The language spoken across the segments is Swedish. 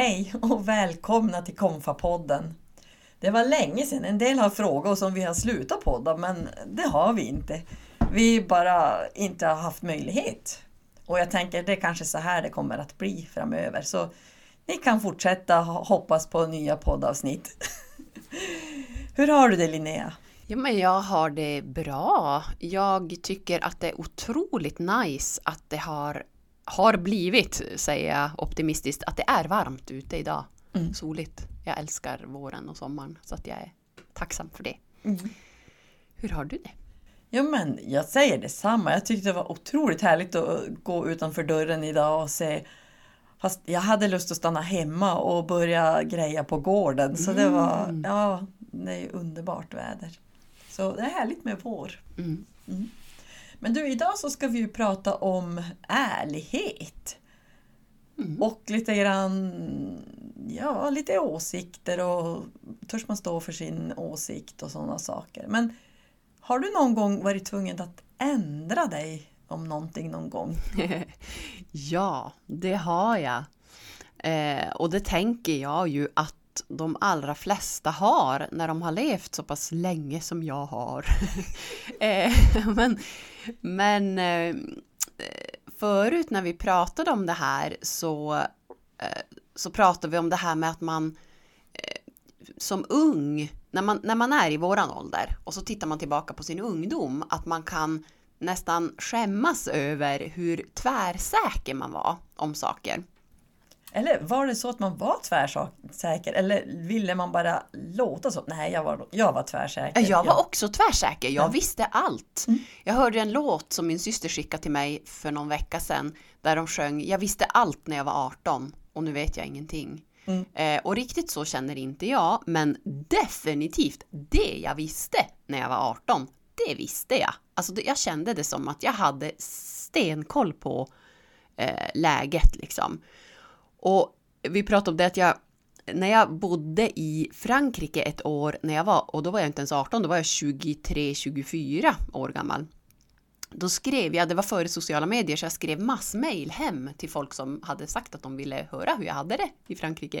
Hej och välkomna till Konfa-podden! Det var länge sedan. En del har frågat oss om vi har slutat podda, men det har vi inte. Vi bara inte har haft möjlighet. Och jag tänker det är kanske så här det kommer att bli framöver. Så ni kan fortsätta hoppas på nya poddavsnitt. Hur har du det Linnea? Ja, men jag har det bra. Jag tycker att det är otroligt nice att det har, har blivit, säger jag optimistiskt, att det är varmt ute idag. Mm. Soligt. Jag älskar våren och sommaren så att jag är tacksam för det. Mm. Hur har du det? Ja men jag säger detsamma. Jag tyckte det var otroligt härligt att gå utanför dörren idag och se Fast jag hade lust att stanna hemma och börja greja på gården. Så det var, mm. ja, det är underbart väder. Så det är härligt med vår. Mm. Mm. Men du, idag så ska vi ju prata om ärlighet. Mm. Och lite grann, ja, lite åsikter och törs man stå för sin åsikt och sådana saker. Men har du någon gång varit tvungen att ändra dig om någonting någon gång? ja, det har jag. Eh, och det tänker jag ju att de allra flesta har när de har levt så pass länge som jag har. eh, men men eh, förut när vi pratade om det här så, eh, så pratade vi om det här med att man eh, som ung, när man, när man är i våran ålder och så tittar man tillbaka på sin ungdom, att man kan nästan skämmas över hur tvärsäker man var om saker. Eller var det så att man var tvärsäker eller ville man bara låta så? Nej, jag var, jag var tvärsäker. Jag var också tvärsäker. Jag ja. visste allt. Mm. Jag hörde en låt som min syster skickade till mig för någon vecka sedan där de sjöng Jag visste allt när jag var 18 och nu vet jag ingenting. Mm. Eh, och riktigt så känner inte jag, men definitivt det jag visste när jag var 18, det visste jag. Alltså jag kände det som att jag hade stenkoll på eh, läget liksom. Och vi pratade om det att jag, när jag bodde i Frankrike ett år, när jag var, och då var jag inte ens 18, då var jag 23-24 år gammal. Då skrev jag, det var före sociala medier, så jag skrev massmail hem till folk som hade sagt att de ville höra hur jag hade det i Frankrike.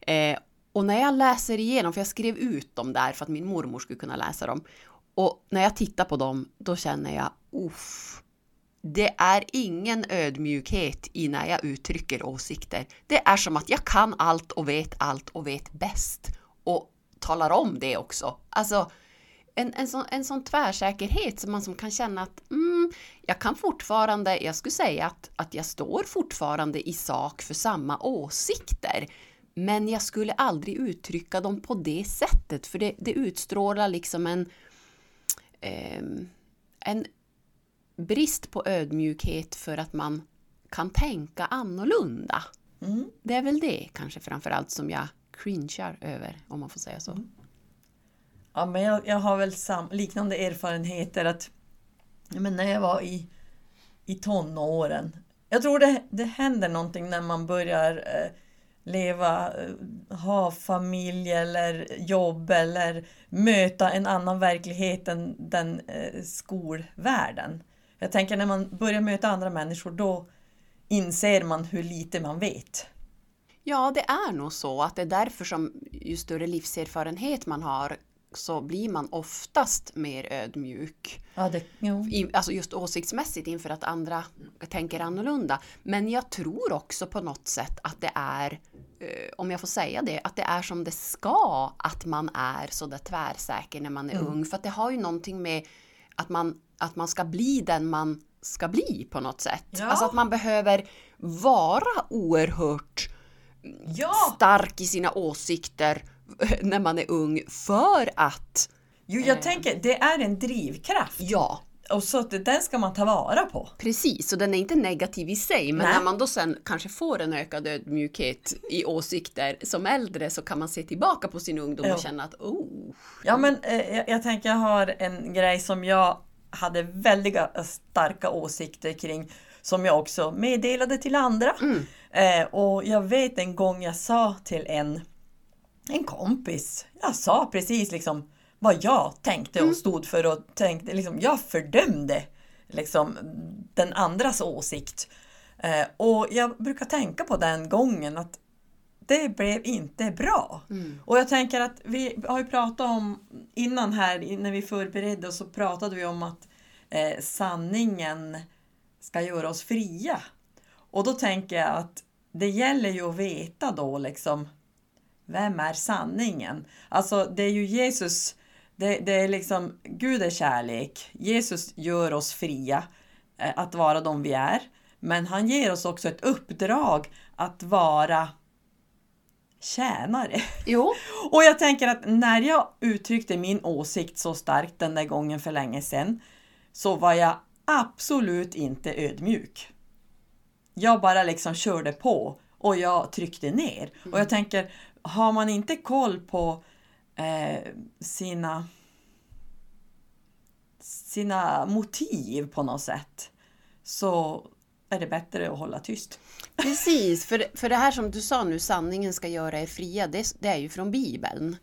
Eh, och när jag läser igenom, för jag skrev ut dem där för att min mormor skulle kunna läsa dem. Och när jag tittar på dem, då känner jag, uff, det är ingen ödmjukhet i när jag uttrycker åsikter. Det är som att jag kan allt och vet allt och vet bäst och talar om det också. Alltså en, en, sån, en sån tvärsäkerhet som man som kan känna att mm, jag kan fortfarande, jag skulle säga att, att jag står fortfarande i sak för samma åsikter. Men jag skulle aldrig uttrycka dem på det sättet för det, det utstrålar liksom en, eh, en brist på ödmjukhet för att man kan tänka annorlunda. Mm. Det är väl det kanske framförallt som jag cringear över, om man får säga så. Mm. Ja, men jag, jag har väl sam, liknande erfarenheter att men när jag var i, i tonåren. Jag tror det, det händer någonting när man börjar eh, leva, eh, ha familj eller jobb eller möta en annan verklighet än den eh, skolvärlden. Jag tänker när man börjar möta andra människor då inser man hur lite man vet. Ja, det är nog så att det är därför som ju större livserfarenhet man har så blir man oftast mer ödmjuk. Ja, det, I, alltså just åsiktsmässigt inför att andra tänker annorlunda. Men jag tror också på något sätt att det är, eh, om jag får säga det, att det är som det ska att man är så där tvärsäker när man är mm. ung. För att det har ju någonting med att man, att man ska bli den man ska bli på något sätt. Ja. Alltså att man behöver vara oerhört ja. stark i sina åsikter när man är ung för att... Jo, jag eh, tänker det är en drivkraft. Ja. Och så att den ska man ta vara på. Precis, och den är inte negativ i sig, men Nej. när man då sen kanske får en ökad ödmjukhet i åsikter som äldre så kan man se tillbaka på sin ungdom jo. och känna att oh. Ja, men eh, jag, jag tänker jag har en grej som jag hade väldigt starka åsikter kring som jag också meddelade till andra. Mm. Eh, och jag vet en gång jag sa till en, en kompis, jag sa precis liksom vad jag tänkte och mm. stod för och tänkte, liksom, jag fördömde liksom, den andras åsikt. Eh, och jag brukar tänka på den gången att det blev inte bra. Mm. Och jag tänker att vi har ju pratat om innan här när vi förberedde oss så pratade vi om att eh, sanningen ska göra oss fria. Och då tänker jag att det gäller ju att veta då liksom vem är sanningen? Alltså det är ju Jesus, det, det är liksom Gud är kärlek. Jesus gör oss fria eh, att vara de vi är. Men han ger oss också ett uppdrag att vara tjänare. Jo, Och jag tänker att när jag uttryckte min åsikt så starkt den där gången för länge sedan så var jag absolut inte ödmjuk. Jag bara liksom körde på och jag tryckte ner. Och jag tänker, har man inte koll på eh, sina sina motiv på något sätt så är det bättre att hålla tyst. precis. För, för det här som du sa nu, sanningen ska göra er fria, det, det är ju från Bibeln.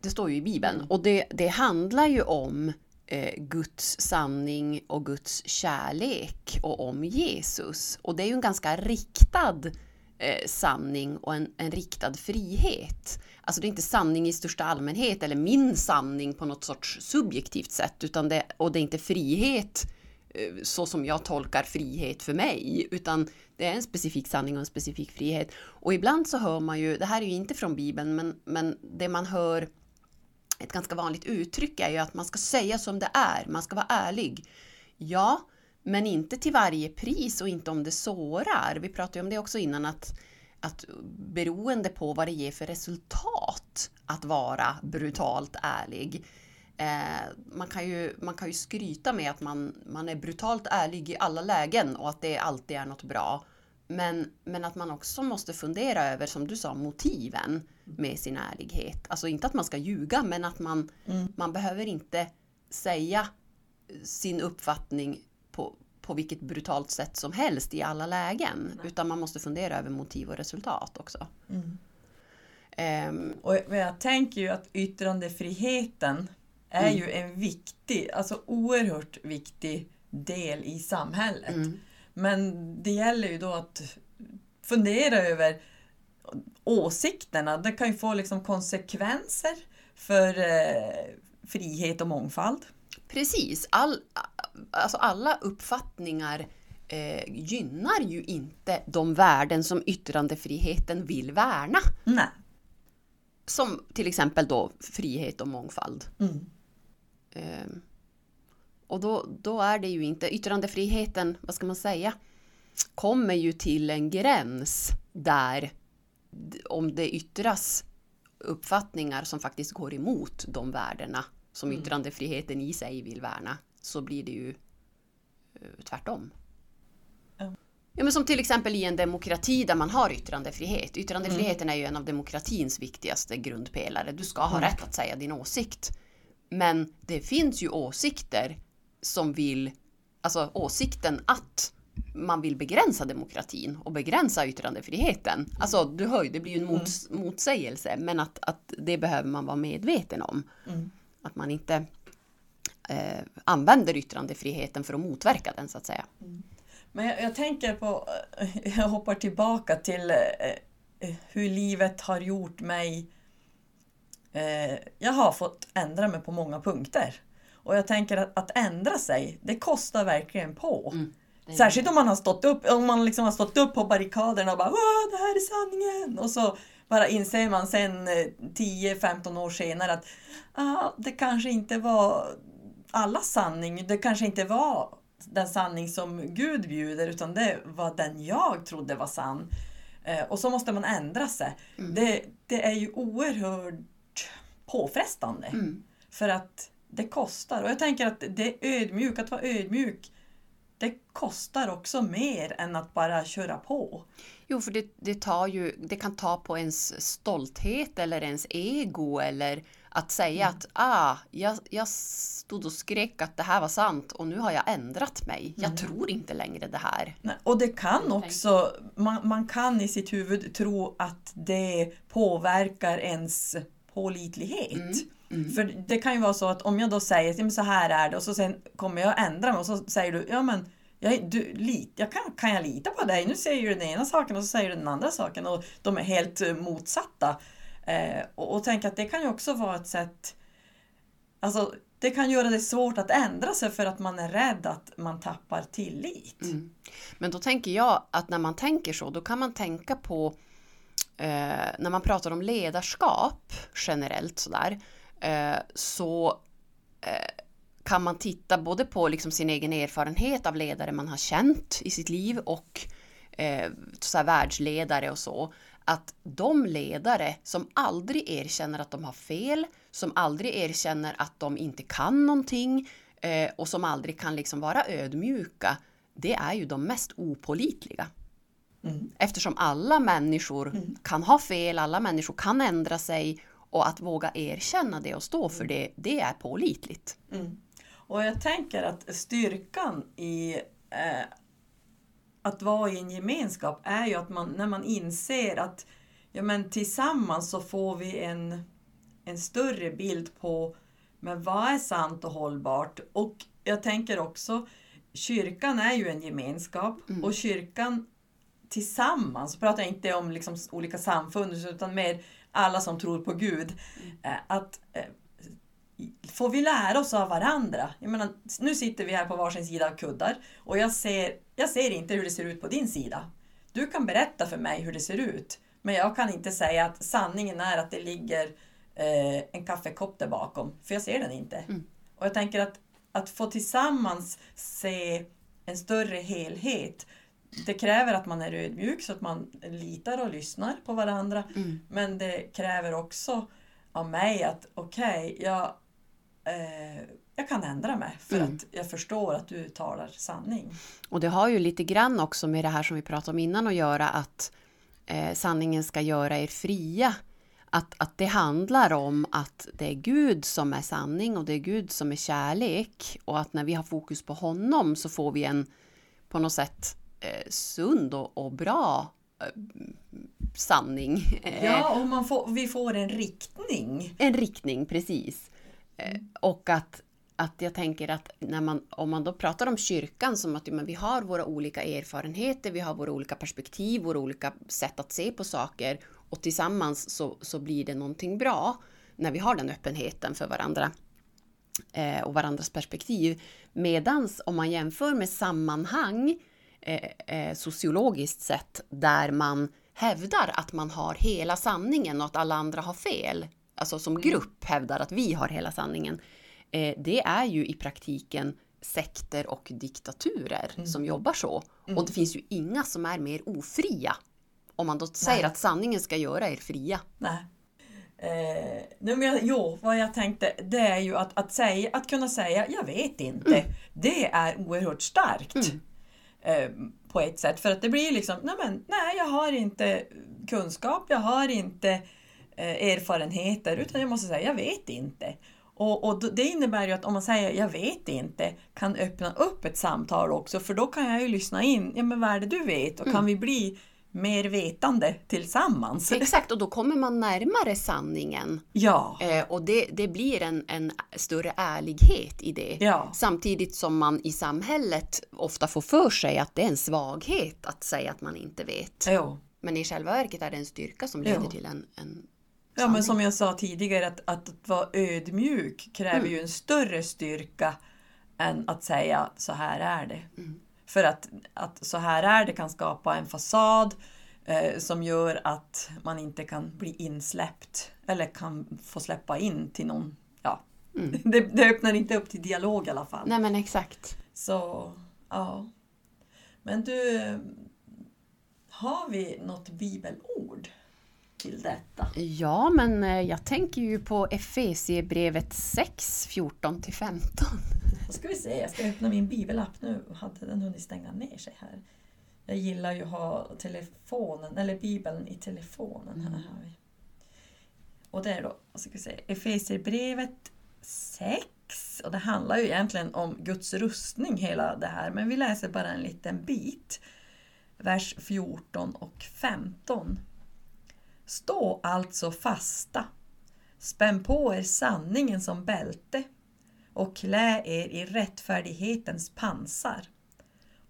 Det står ju i Bibeln. Och det, det handlar ju om eh, Guds sanning och Guds kärlek och om Jesus. Och det är ju en ganska riktad eh, sanning och en, en riktad frihet. Alltså det är inte sanning i största allmänhet eller min sanning på något sorts subjektivt sätt utan det, och det är inte frihet Eh, så som jag tolkar frihet för mig utan det är en specifik sanning och en specifik frihet. Och ibland så hör man ju, det här är ju inte från Bibeln men, men det man hör ett ganska vanligt uttryck är ju att man ska säga som det är, man ska vara ärlig. Ja, men inte till varje pris och inte om det sårar. Vi pratade ju om det också innan att, att beroende på vad det ger för resultat att vara brutalt ärlig. Eh, man, kan ju, man kan ju skryta med att man, man är brutalt ärlig i alla lägen och att det alltid är något bra. Men, men att man också måste fundera över, som du sa, motiven med sin ärlighet. Alltså inte att man ska ljuga, men att man, man behöver inte säga sin uppfattning på, på vilket brutalt sätt som helst i alla lägen. Utan man måste fundera över motiv och resultat också. Ehm, Och jag- men jag tänker ju att yttrandefriheten är ju en viktig, alltså oerhört viktig del i samhället. Men det gäller ju då att fundera över åsikterna. Det kan ju få liksom konsekvenser för eh, frihet och mångfald. Precis, All, alltså alla uppfattningar eh, gynnar ju inte de värden som yttrandefriheten vill värna. Nej. Som till exempel då frihet och mångfald. Mm. Eh, och då, då är det ju inte, yttrandefriheten, vad ska man säga, kommer ju till en gräns där om det yttras uppfattningar som faktiskt går emot de värdena som yttrandefriheten i sig vill värna så blir det ju eh, tvärtom. Ja. Ja, men som till exempel i en demokrati där man har yttrandefrihet. Yttrandefriheten är ju en av demokratins viktigaste grundpelare. Du ska ha rätt att säga din åsikt. Men det finns ju åsikter som vill, alltså åsikten att man vill begränsa demokratin och begränsa yttrandefriheten. Alltså du hör ju, det blir ju en mots, motsägelse men att, att det behöver man vara medveten om. Att man inte eh, använder yttrandefriheten för att motverka den så att säga. Men jag, jag tänker på, eh, jag hoppar tillbaka till eh, eh, hur livet har gjort mig. Eh, jag har fått ändra mig på många punkter. Och jag tänker att, att ändra sig, det kostar verkligen på. är- Särskilt om man har stått upp, om man liksom har stått upp på barrikaderna och bara Åh, det här är sanningen! Och så bara inser man sen eh, 10-15 år senare att ah, det kanske inte var alla sanning. Det kanske inte var den sanning som Gud bjuder utan det var den jag trodde var sann. Eh, och så måste man ändra sig. Det, det är ju oerhört påfrestande. För att det kostar. Och jag tänker att det ödmjuk, att vara ödmjuk det kostar också mer än att bara köra på. Jo, för det, det, tar ju, det kan ta på ens stolthet eller ens ego eller att säga att ah, jag, jag stod och skrek att det här var sant och nu har jag ändrat mig. Jag tror inte längre det här. Nej, Och det kan också, man, man kan i sitt huvud tro att det påverkar ens pålitlighet. För det kan ju vara så att om jag då säger "Ja, men så här är det och så sen kommer jag att ändra mig och så säger du ja men jag, du, lit, jag kan, kan jag lita på dig? Nu säger du den ena saken och så säger du den andra saken och de är helt eh, motsatta. Eh, och, och tänk att det kan ju också vara ett sätt Alltså, det kan göra det svårt att ändra sig för att man är rädd att man tappar tillit. Mm. Men då tänker jag att när man tänker så, då kan man tänka på eh, när man pratar om ledarskap generellt sådär, eh, så eh, kan man titta både på liksom sin egen erfarenhet av ledare man har känt i sitt liv och eh, så här världsledare och så. Att de ledare som aldrig erkänner att de har fel, som aldrig erkänner att de inte kan någonting eh, och som aldrig kan liksom vara ödmjuka, det är ju de mest opolitliga. Mm. Eftersom alla människor mm. kan ha fel, alla människor kan ändra sig och att våga erkänna det och stå för det, det är pålitligt. Mm. Och jag tänker att styrkan i eh, att vara i en gemenskap är ju att man, när man inser att ja, men tillsammans så får vi en, en större bild på men vad är sant och hållbart. Och jag tänker också, kyrkan är ju en gemenskap mm. och kyrkan tillsammans, pratar jag inte om liksom olika samfund utan mer alla som tror på Gud. Mm. Eh, att eh, får vi lära oss av varandra. Jag menar, nu sitter vi här på varsin sida av kuddar och jag ser, jag ser inte hur det ser ut på din sida. Du kan berätta för mig hur det ser ut, men jag kan inte säga att sanningen är att det ligger eh, en kaffekopp där bakom, för jag ser den inte. Mm. Och jag tänker att, att få tillsammans se en större helhet, det kräver att man är ödmjuk så att man litar och lyssnar på varandra. Mm. Men det kräver också av mig att okej, okay, jag eh, jag kan ändra mig för mm. att jag förstår att du talar sanning. Och det har ju lite grann också med det här som vi pratade om innan att göra att eh, sanningen ska göra er fria. Att, att det handlar om att det är Gud som är sanning och det är Gud som är kärlek och att när vi har fokus på honom så får vi en på något sätt sund och, och bra eh, sanning. Ja, och man får, vi får en riktning. En riktning, precis. Eh, och att, att jag tänker att när man, om man då pratar om kyrkan som att men vi har våra olika erfarenheter, vi har våra olika perspektiv, våra olika sätt att se på saker och tillsammans så, så blir det någonting bra när vi har den öppenheten för varandra eh, och varandras perspektiv. Medans om man jämför med sammanhang eh, eh, sociologiskt sett där man hävdar att man har hela sanningen och att alla andra har fel, alltså som grupp hävdar att vi har hela sanningen, eh, det är ju i praktiken sekter och diktaturer mm. som jobbar så. Mm. Och det finns ju inga som är mer ofria. Om man då säger Nej. att sanningen ska göra er fria. Nej. Eh, men jag, jo, vad jag tänkte det är ju att, att, säga, att kunna säga jag vet inte. Mm. Det är oerhört starkt. Mm. Eh, på ett sätt. För att det blir liksom, nej, men, nej jag har inte kunskap, jag har inte Eh, erfarenheter utan jag måste säga jag vet inte. Och, och, Det innebär ju att om man säger jag vet inte kan öppna upp ett samtal också för då kan jag ju lyssna in, ja men vad är det du vet och mm. kan vi bli mer vetande tillsammans. Exakt, och då kommer man närmare sanningen. Ja. Eh, och det, det blir en, en större ärlighet i det. Ja. Samtidigt som man i samhället ofta får för sig att det är en svaghet att säga att man inte vet. Jo. Men i själva verket är det en styrka som leder jo. till en, en Ja, men som jag sa tidigare, att, att vara ödmjuk kräver mm. ju en större styrka än att säga så här är det. Mm. För att, att så här är det kan skapa en fasad eh, som gör att man inte kan bli insläppt eller kan få släppa in till någon. Ja. Mm. Det, det, öppnar inte upp till dialog i alla fall. Nej men exakt. Så, ja. Men du, har vi något bibelord? till detta? Ja, men eh, jag tänker ju på Efesiebrevet 6, 14 till 15. Då ska vi se, jag ska öppna min bibelapp nu. Hade den hunnit stänga ner sig här? Jag gillar ju att ha telefonen, eller bibeln i telefonen. Här har vi. Och det är då, ska vi se, Efesierbrevet 6. Och det handlar ju egentligen om Guds rustning hela det här, men vi läser bara en liten bit. Vers 14 och 15. Stå alltså fasta, spänn på er sanningen som bälte och klä er i rättfärdighetens pansar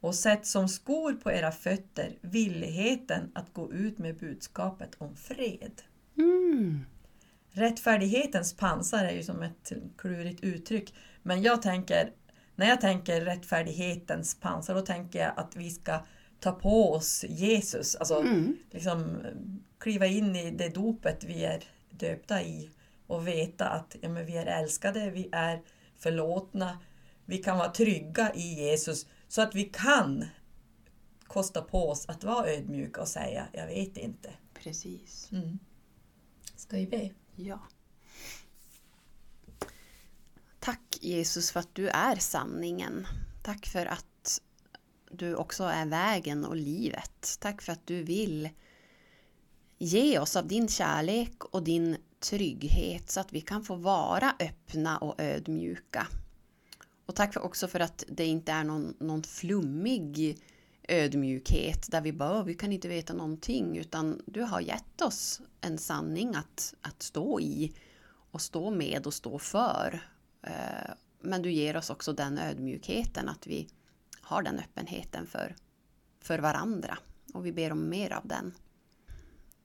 och sätt som skor på era fötter villigheten att gå ut med budskapet om fred. Mm. Rättfärdighetens pansar är ju som ett klurigt uttryck. Men jag tänker, när jag tänker rättfärdighetens pansar, då tänker jag att vi ska ta på oss Jesus. Alltså Mm. liksom kliva in i det dopet vi är döpta i och veta att ja, men vi är älskade, vi är förlåtna, vi kan vara trygga i Jesus så att vi kan kosta på oss att vara ödmjuka och säga jag vet inte. Precis. Mm. Ska vi be? Ja. Tack Jesus för att du är sanningen. Tack för att du också är vägen och livet. Tack för att du vill ge oss av din kärlek och din trygghet så att vi kan få vara öppna och ödmjuka. Och tack för också för att det inte är någon, någon flummig ödmjukhet där vi bara, vi kan inte veta någonting utan du har gett oss en sanning att, att stå i och stå med och stå för. Eh, men du ger oss också den ödmjukheten att vi har den öppenheten för, för varandra och vi ber om mer av den.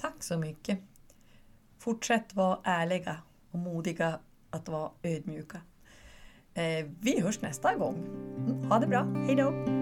Tack så mycket. Fortsätt vara ärliga och modiga att vara ödmjuka. Eh, vi hörs nästa gång. Mm, ha det bra. Hej då!